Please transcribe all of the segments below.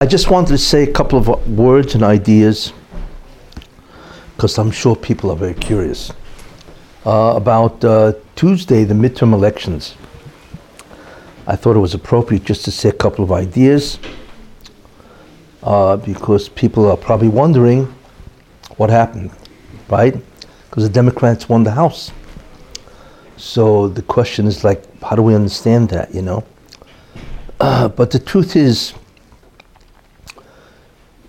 I just wanted to say a couple of words and ideas because I'm sure people are very curious uh, about uh, Tuesday, the midterm elections. I thought it was appropriate just to say a couple of ideas uh, because people are probably wondering what happened, right? Because the Democrats won the House. So the question is like, how do we understand that, you know? But the truth is,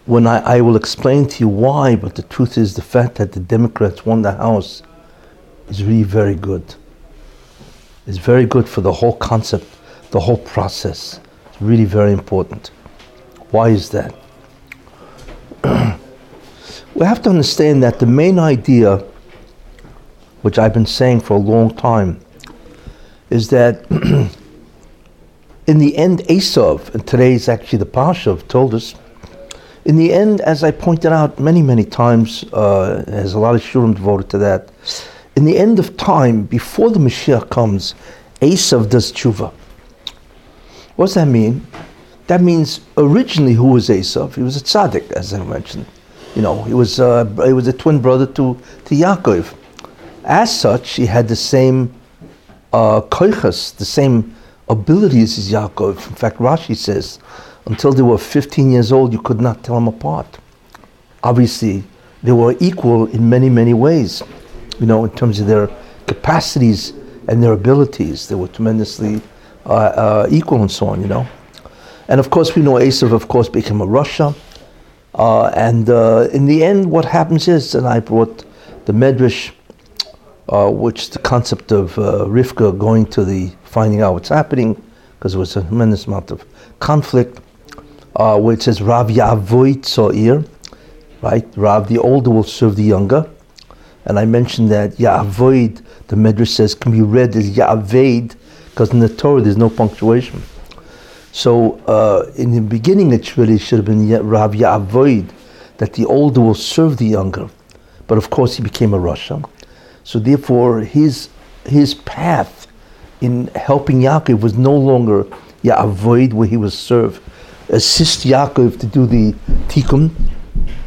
when I, I will explain to you why, but the truth is the fact that the Democrats won the House is really very good. It's very good for the whole concept, the whole process. It's really very important. Why is that? we have to understand that the main idea, which I've been saying for a long time, is that in the end, Esav, and today's actually the parsha told us, in the end, as I pointed out many, many times, uh, there's a lot of shiurim devoted to that. In the end of time, before the Mashiach comes, Esav does tshuva. What does that mean? That means originally who was Esav? He was a tzaddik, as I mentioned. You know, he was uh, he was a twin brother to to Yaakov. As such, he had the same uh, koichas, the same abilities as Yaakov. In fact, Rashi says until they were 15 years old, you could not tell them apart. Obviously, they were equal in many, many ways, you know, in terms of their capacities and their abilities. They were tremendously uh, uh, equal and so on, you know. And of course, we know Esav, of course, became a rasha. Uh, and uh, in the end, what happens is, and I brought the Medrash, uh, which the concept of uh, Rivka going to the finding out what's happening, because there was a tremendous amount of conflict uh, where it says Rav Yavoid So'ir, right? Rav, the older, will serve the younger. And I mentioned that Yavoid, the Medrash says, can be read as Yaved, because in the Torah there's no punctuation. So uh, in the beginning it really should have been Rav Yavoid, that the older will serve the younger. But of course he became a rasha. So therefore his, his path in helping Yaakov was no longer Ya'avoid, where he was served, assist Yaakov to do the tikkun,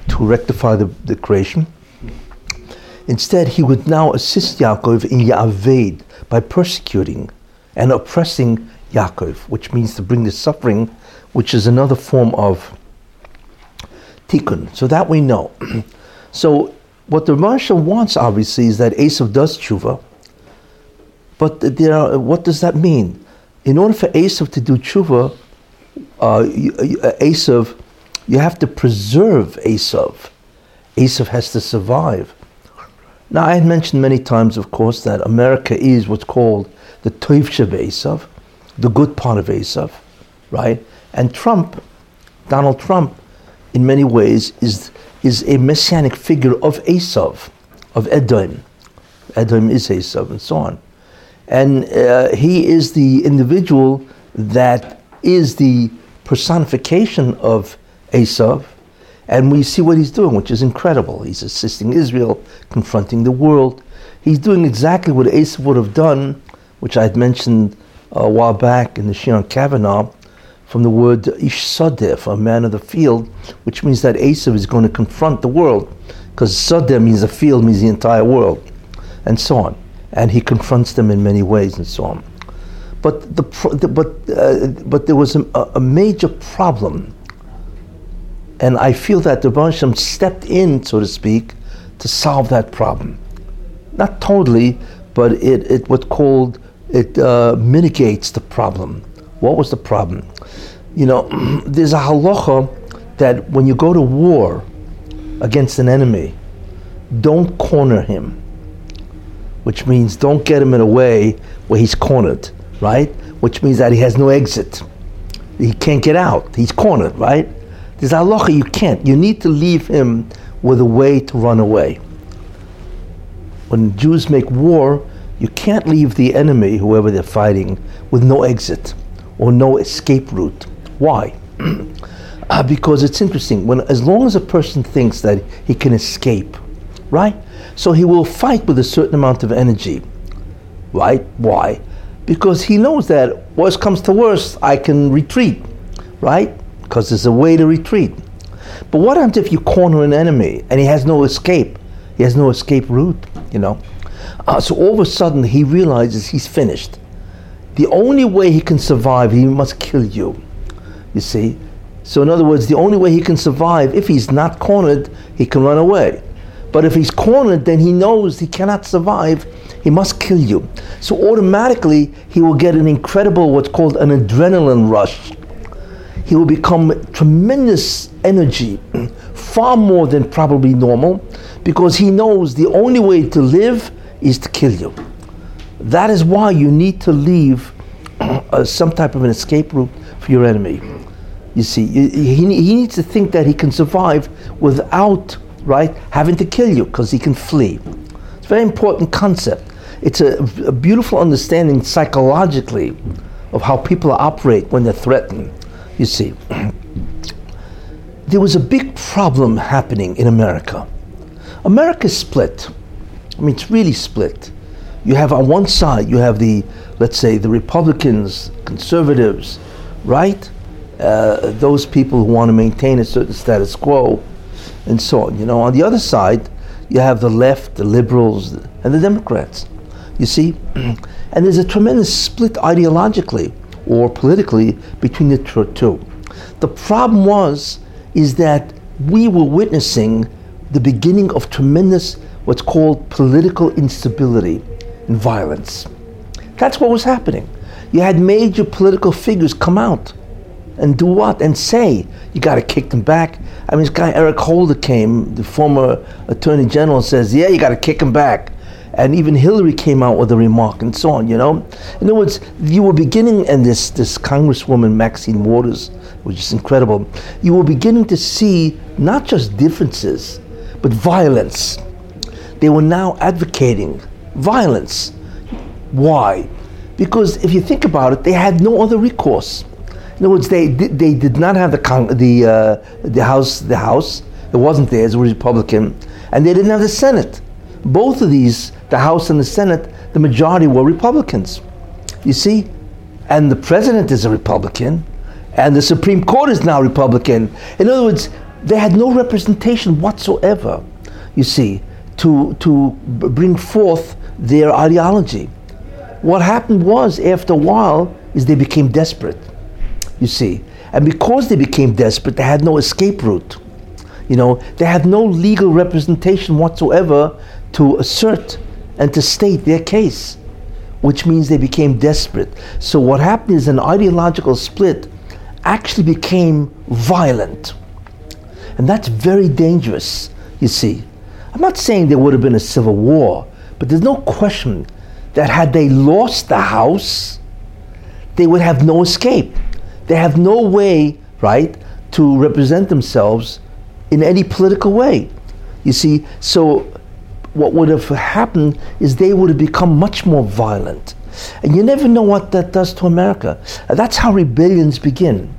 to rectify the, the creation. Instead, he would now assist Yaakov in Ya'aved by persecuting and oppressing Yaakov, which means to bring the suffering, which is another form of tikkun. So that we know. so what the Marsha wants, obviously, is that Esav does tshuva. But there are, what does that mean? In order for Esav to do tshuva, uh, Esav, you have to preserve Esav. Esav has to survive. Now, I had mentioned many times, of course, that America is what's called the Toiv Sheb Esav, the good part of Esav, right? And Trump, Donald Trump, in many ways, is, is a messianic figure of Esav, of Edom. Edom is Esav, and so on. And uh, he is the individual that is the personification of Esav, and we see what he's doing, which is incredible. He's assisting Israel, confronting the world. He's doing exactly what Esav would have done, which I had mentioned uh, a while back in the Shion Kavanaugh, from the word Ish Sadeh, a man of the field, which means that Esav is going to confront the world, because Sadeh means a field, means the entire world, and so on. And he confronts them in many ways, and so on. But the, but uh, but there was a, a, major problem, and I feel that the Rebbe stepped in, so to speak, to solve that problem. Not totally, but it it what called it uh, mitigates the problem. What was the problem? You know, there's a halacha that when you go to war against an enemy, don't corner him, which means don't get him in a way where he's cornered right? Which means that he has no exit. He can't get out. He's cornered, right? There's halacha, you can't. You need to leave him with a way to run away. When Jews make war, you can't leave the enemy, whoever they're fighting, with no exit or no escape route. Why? uh, because it's interesting. When as long as a person thinks that he can escape, right? So he will fight with a certain amount of energy, right? Why? Because he knows that worst comes to worst, I can retreat, right? because there's a way to retreat. But what happens if you corner an enemy and he has no escape? He has no escape route, you know. Uh, so all of a sudden he realizes he's finished. The only way he can survive, he must kill you. You see? So in other words, the only way he can survive, if he's not cornered, he can run away. But if he's cornered, then he knows he cannot survive. He must kill you. So automatically, he will get an incredible, what's called an adrenaline rush. He will become tremendous energy, far more than probably normal, because he knows the only way to live is to kill you. That is why you need to leave uh, some type of an escape route for your enemy. You see, he, he needs to think that he can survive without, right, having to kill you because he can flee. It's a very important concept. It's a, a beautiful understanding psychologically of how people operate when they're threatened. You see, there was a big problem happening in America. America is split. I mean, it's really split. You have on one side, you have the, let's say, the Republicans, conservatives, right? Uh, those people who want to maintain a certain status quo, and so on. You know, on the other side, you have the left, the liberals, and the Democrats. You see, and there's a tremendous split ideologically or politically between the two. The problem was is that we were witnessing the beginning of tremendous what's called political instability and violence. That's what was happening. You had major political figures come out and do what? And say, you got to kick them back. I mean, this guy Eric Holder came, the former attorney general, says, yeah, you got to kick them back. And even Hillary came out with a remark and so on, you know? In other words, you were beginning, and this, this Congresswoman, Maxine Waters, which is incredible, you were beginning to see not just differences, but violence. They were now advocating violence. Why? Because if you think about it, they had no other recourse. In other words, they they did not have the con- the uh, the house the house. It wasn't theirs. It was Republican, and they didn't have the Senate. Both of these, the House and the Senate, the majority were Republicans. You see, and the president is a Republican, and the Supreme Court is now Republican. In other words, they had no representation whatsoever. You see, to to bring forth their ideology. What happened was, after a while, is they became desperate you see. And because they became desperate, they had no escape route. You know, they had no legal representation whatsoever to assert and to state their case, which means they became desperate. So what happened is an ideological split actually became violent. And that's very dangerous, you see. I'm not saying there would have been a civil war, but there's no question that had they lost the house, they would have no escape. They have no way, right, to represent themselves in any political way. You see, so what would have happened is they would have become much more violent. And you never know what that does to America. That's how rebellions begin,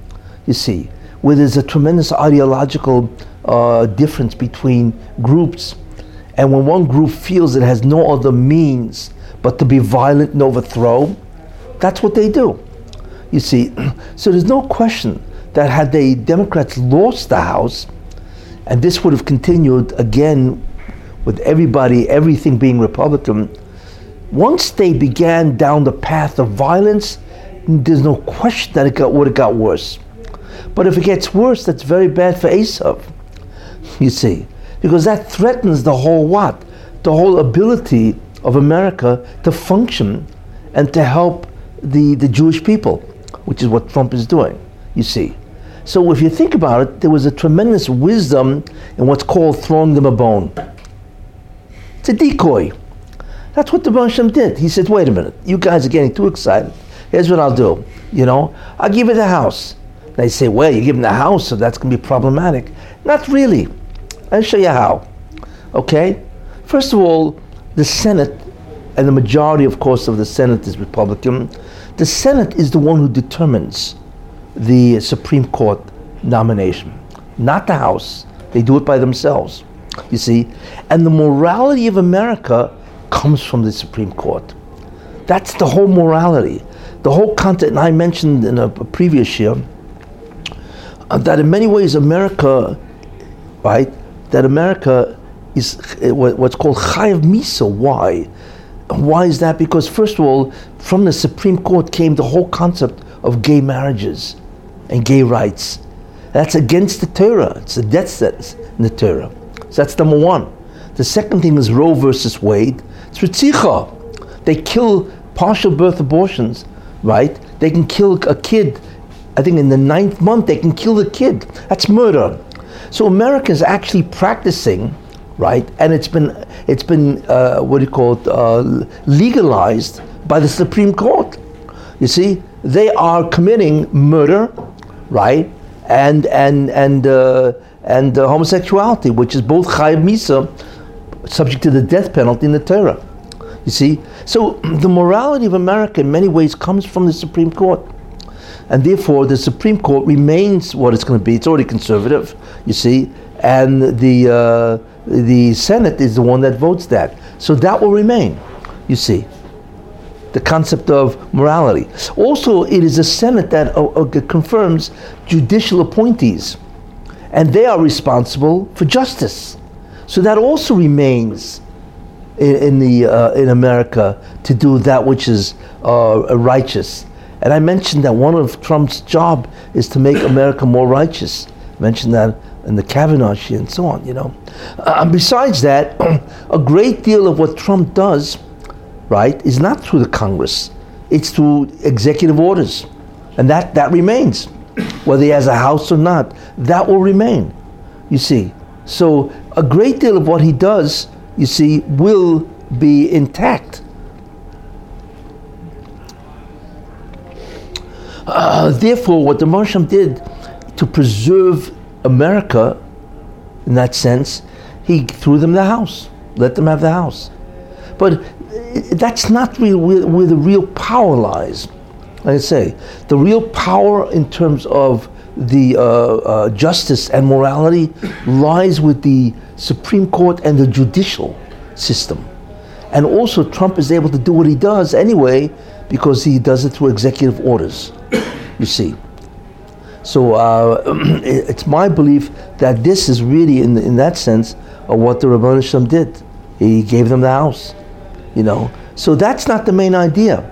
you see, where there's a tremendous ideological uh, difference between groups. And when one group feels it has no other means but to be violent and overthrow, that's what they do. You see, so there's no question that had the Democrats lost the House, and this would have continued again with everybody, everything being Republican, once they began down the path of violence, there's no question that it got, would have got worse. But if it gets worse, that's very bad for Esav, you see, because that threatens the whole what? The whole ability of America to function and to help the, the Jewish people which is what Trump is doing, you see. So if you think about it, there was a tremendous wisdom in what's called throwing them a bone. It's a decoy. That's what the Hashem did. He said, wait a minute, you guys are getting too excited. Here's what I'll do. You know, I'll give you the house. They say, well, you give them the house, so that's going to be problematic. Not really. I'll show you how. Okay? First of all, the Senate, and the majority, of course, of the Senate is Republican. The Senate is the one who determines the Supreme Court nomination, not the House. They do it by themselves, you see. And the morality of America comes from the Supreme Court. That's the whole morality. The whole content, and I mentioned in a, a previous year, uh, that in many ways America, right, that America is uh, what's called chayav misa. Why? Why is that? Because first of all, from the Supreme Court came the whole concept of gay marriages and gay rights. That's against the Torah. It's a death sentence in the Torah. So that's number one. The second thing is Roe versus Wade. It's ritzicha. They kill partial birth abortions, right? They can kill a kid. I think in the ninth month they can kill the kid. That's murder. So America is actually practicing, right? And it's been it's been uh, what do you call it uh, legalized by the Supreme Court. You see, they are committing murder, right? And and and uh, and uh, homosexuality, which is both chayav misa, subject to the death penalty in the Torah. You see, so the morality of America in many ways comes from the Supreme Court. And therefore, the Supreme Court remains what it's going to be. It's already conservative, you see, and the, uh, the Senate is the one that votes that. So that will remain, you see. The concept of morality. Also, it is the Senate that uh, uh, confirms judicial appointees, and they are responsible for justice. So that also remains in, in the uh, in America to do that which is uh, righteous. And I mentioned that one of Trump's job is to make America more righteous. I mentioned that in the Kavanaugh and so on. You know. Uh, besides that, a great deal of what Trump does, right, is not through the Congress. It's through executive orders, and that that remains, whether he has a house or not. That will remain. You see. So a great deal of what he does you see, will be intact. Uh, therefore, what the Marsham did to preserve America, in that sense, he threw them the house, let them have the house. But that's not really where, where the real power lies. Like I say, the real power in terms of the uh, uh, justice and morality lies with the Supreme Court and the judicial system. And also, Trump is able to do what he does anyway because he does it through executive orders, you see. So uh, it's my belief that this is really, in, in that sense, of what the Rabban Shem did. He gave them the house, you know. So that's not the main idea.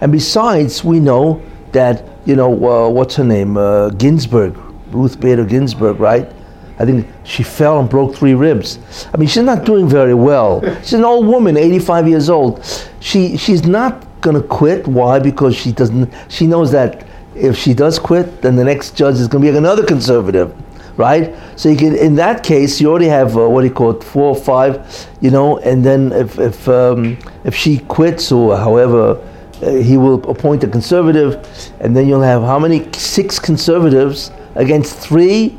And besides, we know that you know, uh, what's her name? Uh, Ginsburg, Ruth Bader Ginsburg, right? I think she fell and broke three ribs. I mean, she's not doing very well. She's an old woman, 85 years old. She she's not gonna quit. Why? Because she doesn't. She knows that if she does quit, then the next judge is gonna be another conservative, right? So you can, in that case, you already have uh, what do you call it, four or five, you know. And then if if um, if she quits or however uh, he will appoint a conservative, and then you'll have how many? Six conservatives against three.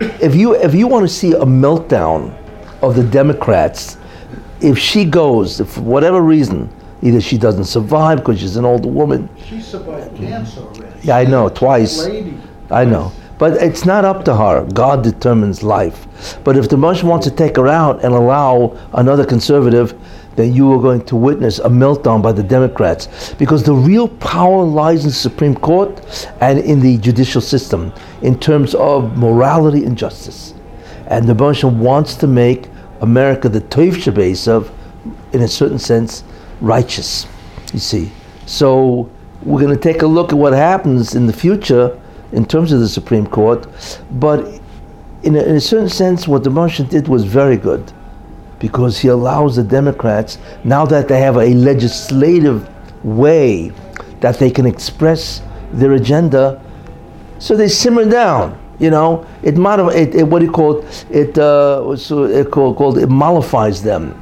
If you if you want to see a meltdown of the Democrats, if she goes, if for whatever reason, either she doesn't survive because she's an older woman. She survived cancer already. Yeah, I know twice. Lady. I know. But it's not up to her. God determines life. But if the Bush wants to take her out and allow another conservative, then you are going to witness a meltdown by the Democrats because the real power lies in the Supreme Court and in the judicial system in terms of morality and justice. And the Baruch wants to make America the Toiv Sheb Esav, in a certain sense, righteous. You see. So we're going to take a look at what happens in the future in terms of the Supreme Court. But in a, in a certain sense, what the Baruch did was very good because he allows the Democrats, now that they have a legislative way that they can express their agenda, so they simmer down. You know, it, it, it what do you call it? It uh, so it called it mollifies them.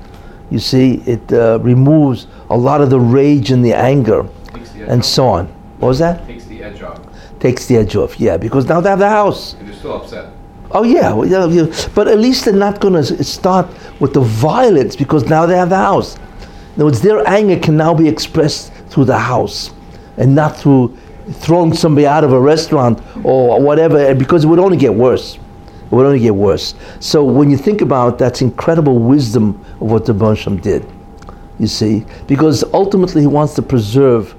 You see, it uh, removes a lot of the rage and the anger, the and so on. What was that? Takes the edge off. Takes the edge off. Yeah, because now they have the house. And they're still upset. Oh yeah, but at least they're not going to start with the violence because now they have the house. In other words, their anger can now be expressed through the house, and not through throwing somebody out of a restaurant or whatever. Because it would only get worse. It would only get worse. So when you think about that's incredible wisdom of what the Bansham did. You see, because ultimately he wants to preserve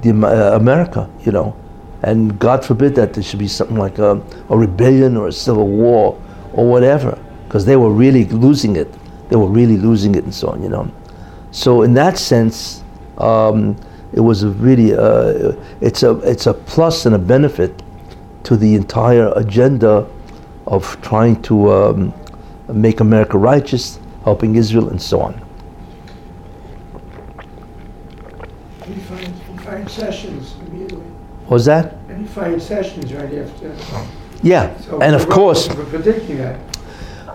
the uh, America, you know, and God forbid that there should be something like a, a rebellion or a civil war or whatever, because they were really losing it. They were really losing it and so on, you know. So in that sense, um, it was a really uh, it's a it's a plus and a benefit to the entire agenda of trying to um, make America righteous, helping Israel, and so on. He finds sessions immediately. What was that? And he finds sessions right after. Yeah, So and of course, predicting that.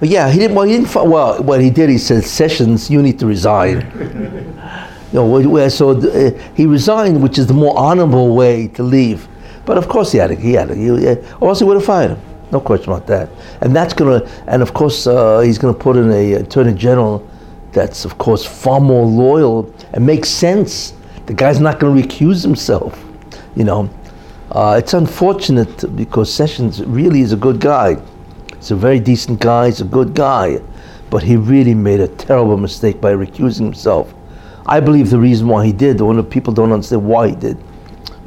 yeah, he didn't. Well, he didn't. Well, what he did, he said, "Sessions, you need to resign." you know, so uh, he resigned, which is the more honorable way to leave. But of course, he had to. He had to. He, uh, or else he would have fired him. No question about that. And that's gonna. And of course, uh, he's gonna put in a attorney general that's, of course, far more loyal and makes sense. The guy's not gonna recuse himself. You know, uh, it's unfortunate because Sessions really is a good guy. He's a very decent guy. He's a good guy, but he really made a terrible mistake by recusing himself. I believe the reason why he did, though, and people don't understand why he did,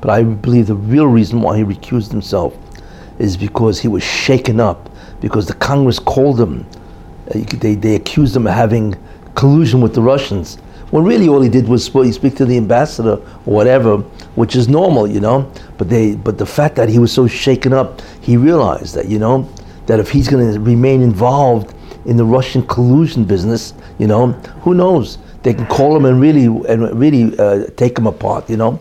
but I believe the real reason why he recused himself is because he was shaken up, because the Congress called him. uh, They, they accused him of having collusion with the Russians. When really all he did was sp- speak to the ambassador or whatever, which is normal, you know. But they, but the fact that he was so shaken up, he realized that, you know, that if he's going to remain involved in the Russian collusion business, you know, who knows? They can call him and really and really uh, take him apart. You know,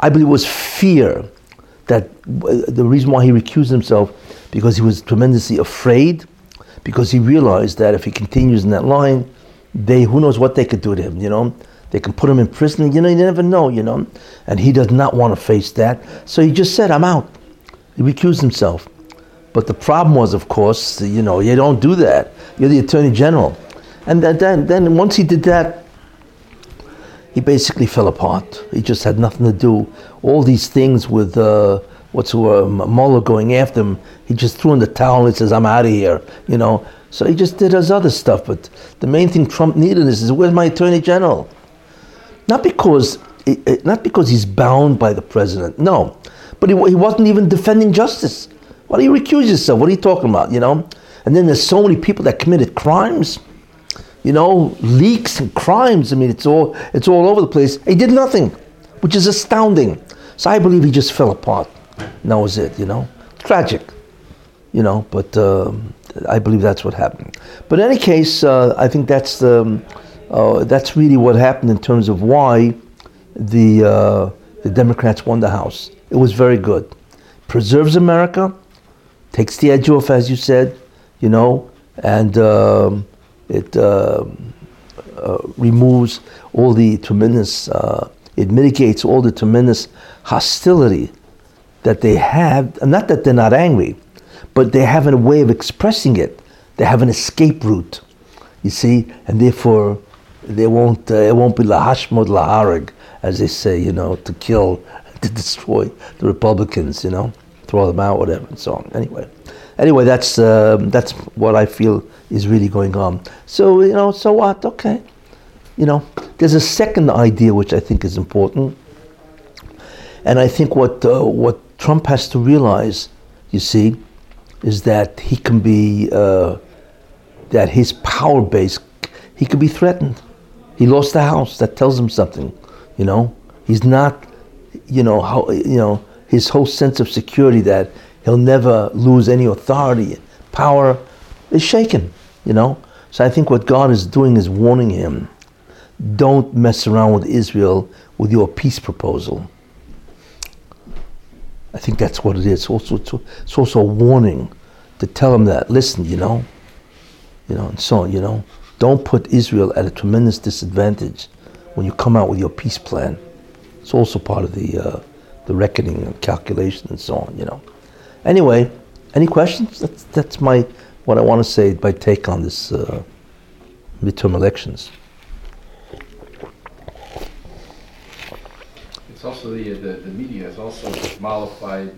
I believe it was fear that uh, the reason why he recused himself because he was tremendously afraid because he realized that if he continues in that line, they who knows what they could do to him. You know, they can put him in prison. You know, you never know. You know, and he does not want to face that. So he just said, "I'm out." He recused himself. But the problem was, of course, you know, you don't do that. You're the attorney general, and then then, then once he did that, he basically fell apart. He just had nothing to do. All these things with uh, what's uh, Mueller going after him, he just threw in the towel and says, "I'm out of here," you know. So he just did his other stuff. But the main thing Trump needed is, where's my attorney general? Not because it, it- not because he's bound by the president. No, but he, he wasn't even defending justice. Why do you recuse yourself? What are you talking about? You know. And then there's so many people that committed crimes you know, leaks and crimes. I mean, it's all it's all over the place. He did nothing, which is astounding. So I believe he just fell apart. And that was it. You know, tragic. You know, but um, I believe that's what happened. But in any case, uh, I think that's um, uh, that's really what happened in terms of why the uh, the Democrats won the House. It was very good. Preserves America, takes the edge off, as you said. You know, and. Um, it um, uh, removes all the tremendous, uh, it mitigates all the tremendous hostility that they have. Not that they're not angry, but they have a way of expressing it. They have an escape route, you see, and therefore they won't. Uh, it won't be lahashmod laharag, as they say, you know, to kill, to destroy the Republicans, you know, throw them out, whatever, and so on. Anyway, anyway, that's um, that's what I feel is really going on. So you know, so what? Okay, you know, there's a second idea which I think is important, and I think what uh, what Trump has to realize, you see, is that he can be uh, that his power base, he could be threatened. He lost the House. That tells him something, you know. He's not, you know, how you know his whole sense of security that he'll never lose any authority, power, is shaken, you know. So I think what God is doing is warning him: don't mess around with Israel with your peace proposal. I think that's what it is. Also, it's it's also a warning to tell him that. Listen, you know, you know, and so on. You know, don't put Israel at a tremendous disadvantage when you come out with your peace plan. It's also part of the uh, the reckoning and calculation and so on. You know. Anyway, any questions? That's that's my what I want to say. My take on this uh, midterm elections. It's also the, the, the media is also mollified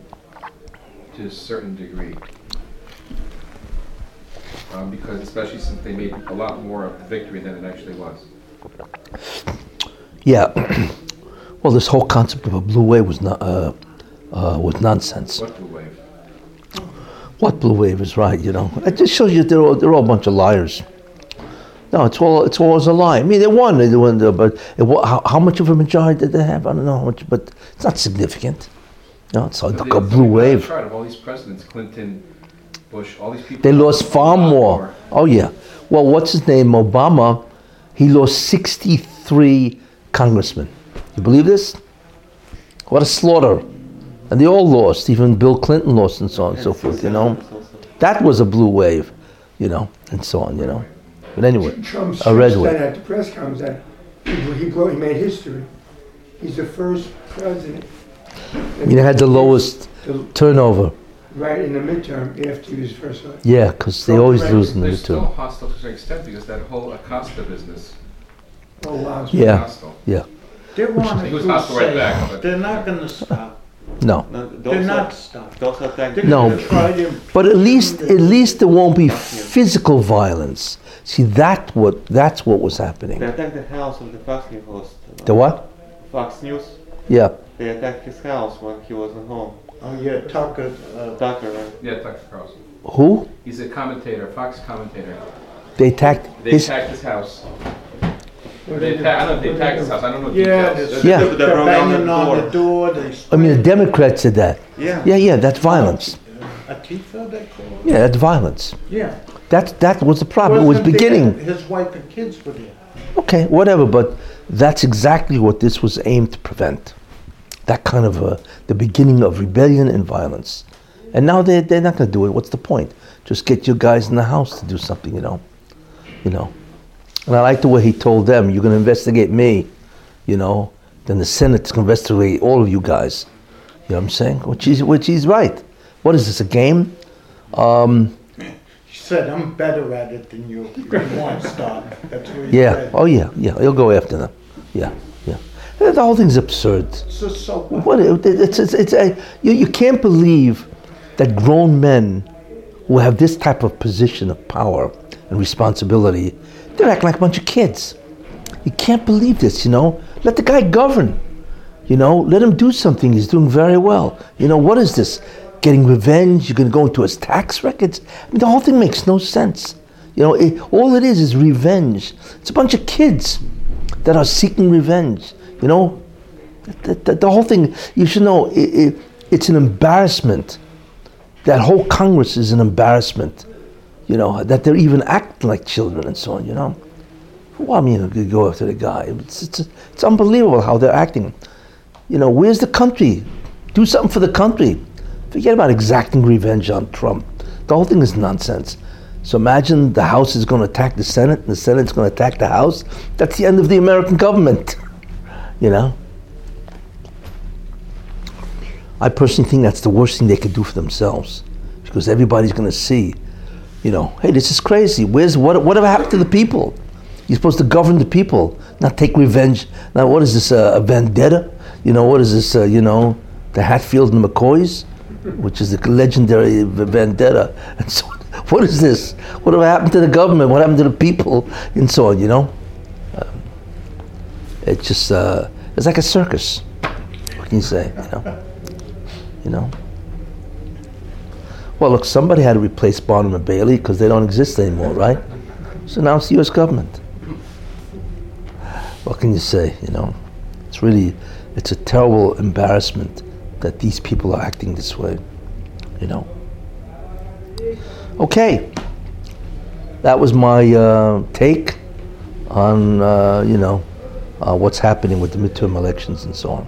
to a certain degree. Um, because especially since they made a lot more of the victory than it actually was. Yeah. well, this whole concept of a blue wave was not uh, uh, with nonsense. What blue wave? What blue wave is right? You know, it just shows you they're all, they're all a bunch of liars. No, it's all it's always a lie. I mean, they won, they won, but it, how, how much of a majority did they have? I don't know how much, but it's not significant. No, it's like But a blue wave. Chart of all these presidents, Clinton, Bush, all these people. They lost far lot more. Oh yeah. Well, what's his name? Obama. He lost sixty-three congressmen. You believe this? What a slaughter! And they all lost. Even Bill Clinton lost, and so on and so forth. You know, that was a blue wave. You know, and so on. You know. But anyway, Trump a red wave. at the press conference that he, he, broke, he made history. He's the first president. I mean, they had the lowest the- turnover. right in the midterm after he was first elected. Yeah, because they always lose in the They're still hostile to a certain extent because that whole Acosta business. Oh wow. Yeah. hostile. Yeah. They want He to was do right back, but- they're not gonna stop. No. No, they're not are, stop. those are thank They're No. gonna try to. But at least, at least there won't be physical violence. See, that what that's what was happening. They attacked the house of the Fox News host. The what? Fox News. Yeah. They attacked his house when he wasn't home. Oh yeah, Tucker. Uh, Tucker, right? Yeah, Tucker Carlson. Who? He's a commentator, Fox commentator. They attacked They his. attacked his house. What They did attacked, I don't know if they what attacked did house, I don't know yeah, details. they're, Yeah. They they're broke down banging the on the door. door. They. I mean, the Democrats did that. Yeah. Yeah, yeah, that's violence. Antifa, they call it. Yeah, that's violence. Yeah. That that was the problem. It was Wasn't there- beginning. His wife and kids were there. Okay, whatever, but that's exactly what this was aimed to prevent. That kind of a, the beginning of rebellion and violence. And now they're, they're not going to do it. What's the point? Just get your guys in the house to do something, you know. You know. And I like the way he told them, you're going to investigate me, you know, then the Senate's going to investigate all of you guys. You know what I'm saying? Which is, which he's right. What is this, a game? Um, He said, "I'm better at it than you. You won't stop." That's what he yeah. said. Oh, yeah. Yeah. He'll go after them. Yeah. Yeah. The whole thing's absurd. It's just so. What it- it's it's, it's a, you, you can't believe that grown men who have this type of position of power and responsibility, they're acting like a bunch of kids. You can't believe this, you know. Let the guy govern. You know, let him do something. He's doing very well. You know, what is this? Getting revenge? You're going to go into his tax records? I mean, the whole thing makes no sense. You know, it, all it is is revenge. It's a bunch of kids that are seeking revenge. You know, the, the, the whole thing, you should know, it, it, it's an embarrassment. That whole Congress is an embarrassment. You know, that they're even acting like children and so on, you know. Well, I mean, you go after the guy. It's, it's, it's unbelievable how they're acting. You know, where's the country? Do something for the country. Forget about exacting revenge on Trump. The whole thing is nonsense. So imagine the House is going to attack the Senate, and the Senate's going to attack the House. That's the end of the American government. You know? I personally think that's the worst thing they could do for themselves. Because everybody's going to see, you know, hey, this is crazy. Where's what? Whatever happened to the people? You're supposed to govern the people, not take revenge. Now, what is this? Uh, a vendetta? You know, what is this? Uh, you know, the Hatfield and the McCoys, which is the legendary vendetta. And so, what is this? Whatever happened to the government? What happened to the people? And so on. You know, um, it's just uh, it's like a circus. What can you say? You know, you know. Well, look, somebody had to replace Barnum and Bailey because they don't exist anymore, right? So now it's the U.S. government. What can you say? You know, it's really, it's a terrible embarrassment that these people are acting this way. You know. Okay, that was my uh, take on uh, you know uh, what's happening with the midterm elections and so on.